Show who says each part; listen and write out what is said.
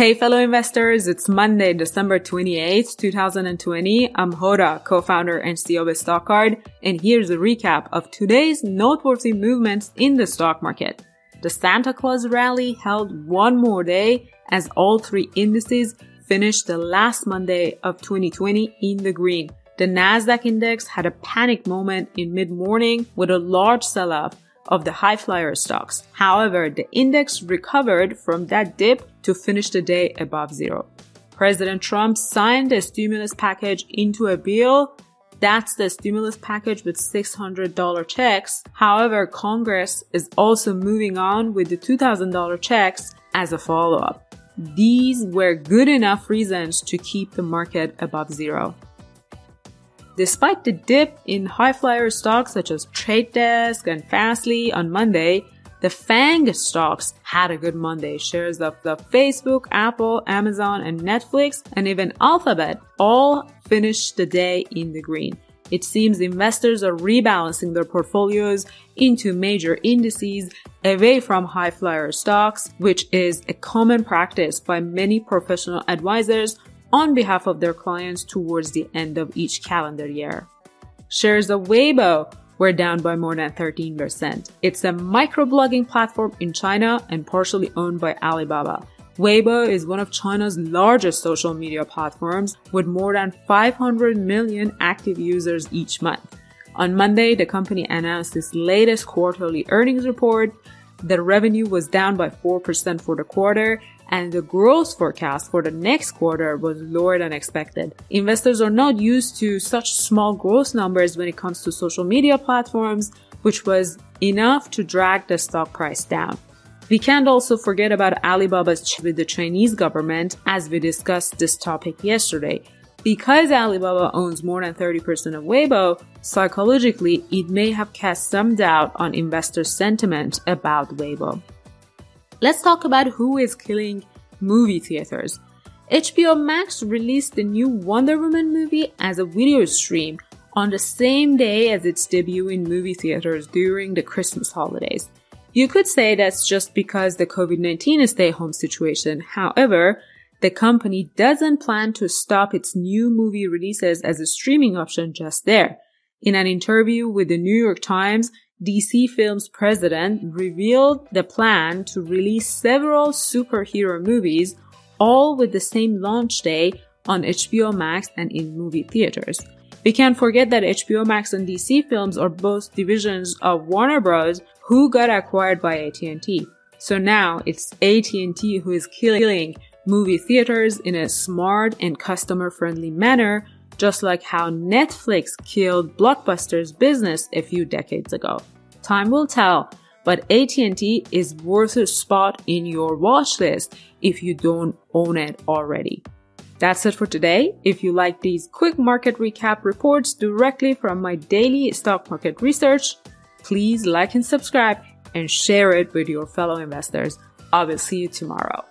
Speaker 1: Hey fellow investors, it's Monday, December 28th, 2020. I'm Hoda, co-founder and CEO of StockCard, and here's a recap of today's noteworthy movements in the stock market. The Santa Claus rally held one more day as all three indices finished the last Monday of 2020 in the green. The Nasdaq index had a panic moment in mid-morning with a large sell-off of the high flyer stocks. However, the index recovered from that dip to finish the day above zero. President Trump signed the stimulus package into a bill. That's the stimulus package with $600 checks. However, Congress is also moving on with the $2,000 checks as a follow up. These were good enough reasons to keep the market above zero. Despite the dip in high flyer stocks such as Trade Desk and Fastly on Monday, the FAANG stocks had a good Monday. Shares of the Facebook, Apple, Amazon, and Netflix, and even Alphabet all finished the day in the green. It seems investors are rebalancing their portfolios into major indices away from high flyer stocks, which is a common practice by many professional advisors on behalf of their clients towards the end of each calendar year. Shares of Weibo were down by more than 13%. It's a microblogging platform in China and partially owned by Alibaba. Weibo is one of China's largest social media platforms with more than 500 million active users each month. On Monday, the company announced its latest quarterly earnings report. The revenue was down by 4% for the quarter and the growth forecast for the next quarter was lower than expected. Investors are not used to such small growth numbers when it comes to social media platforms, which was enough to drag the stock price down. We can't also forget about Alibaba's with the Chinese government as we discussed this topic yesterday. Because Alibaba owns more than 30% of Weibo, psychologically it may have cast some doubt on investor sentiment about Weibo. Let's talk about who is killing movie theaters. HBO Max released the new Wonder Woman movie as a video stream on the same day as its debut in movie theaters during the Christmas holidays. You could say that's just because the COVID-19 stay home situation. However, the company doesn't plan to stop its new movie releases as a streaming option just there. In an interview with the New York Times, DC Films president revealed the plan to release several superhero movies, all with the same launch day on HBO Max and in movie theaters. We can't forget that HBO Max and DC Films are both divisions of Warner Bros. who got acquired by AT&T. So now it's AT&T who is killing movie theaters in a smart and customer friendly manner just like how Netflix killed Blockbuster's business a few decades ago. Time will tell, but AT&T is worth a spot in your watch list if you don't own it already. That's it for today. If you like these quick market recap reports directly from my daily stock market research, please like and subscribe and share it with your fellow investors. I will see you tomorrow.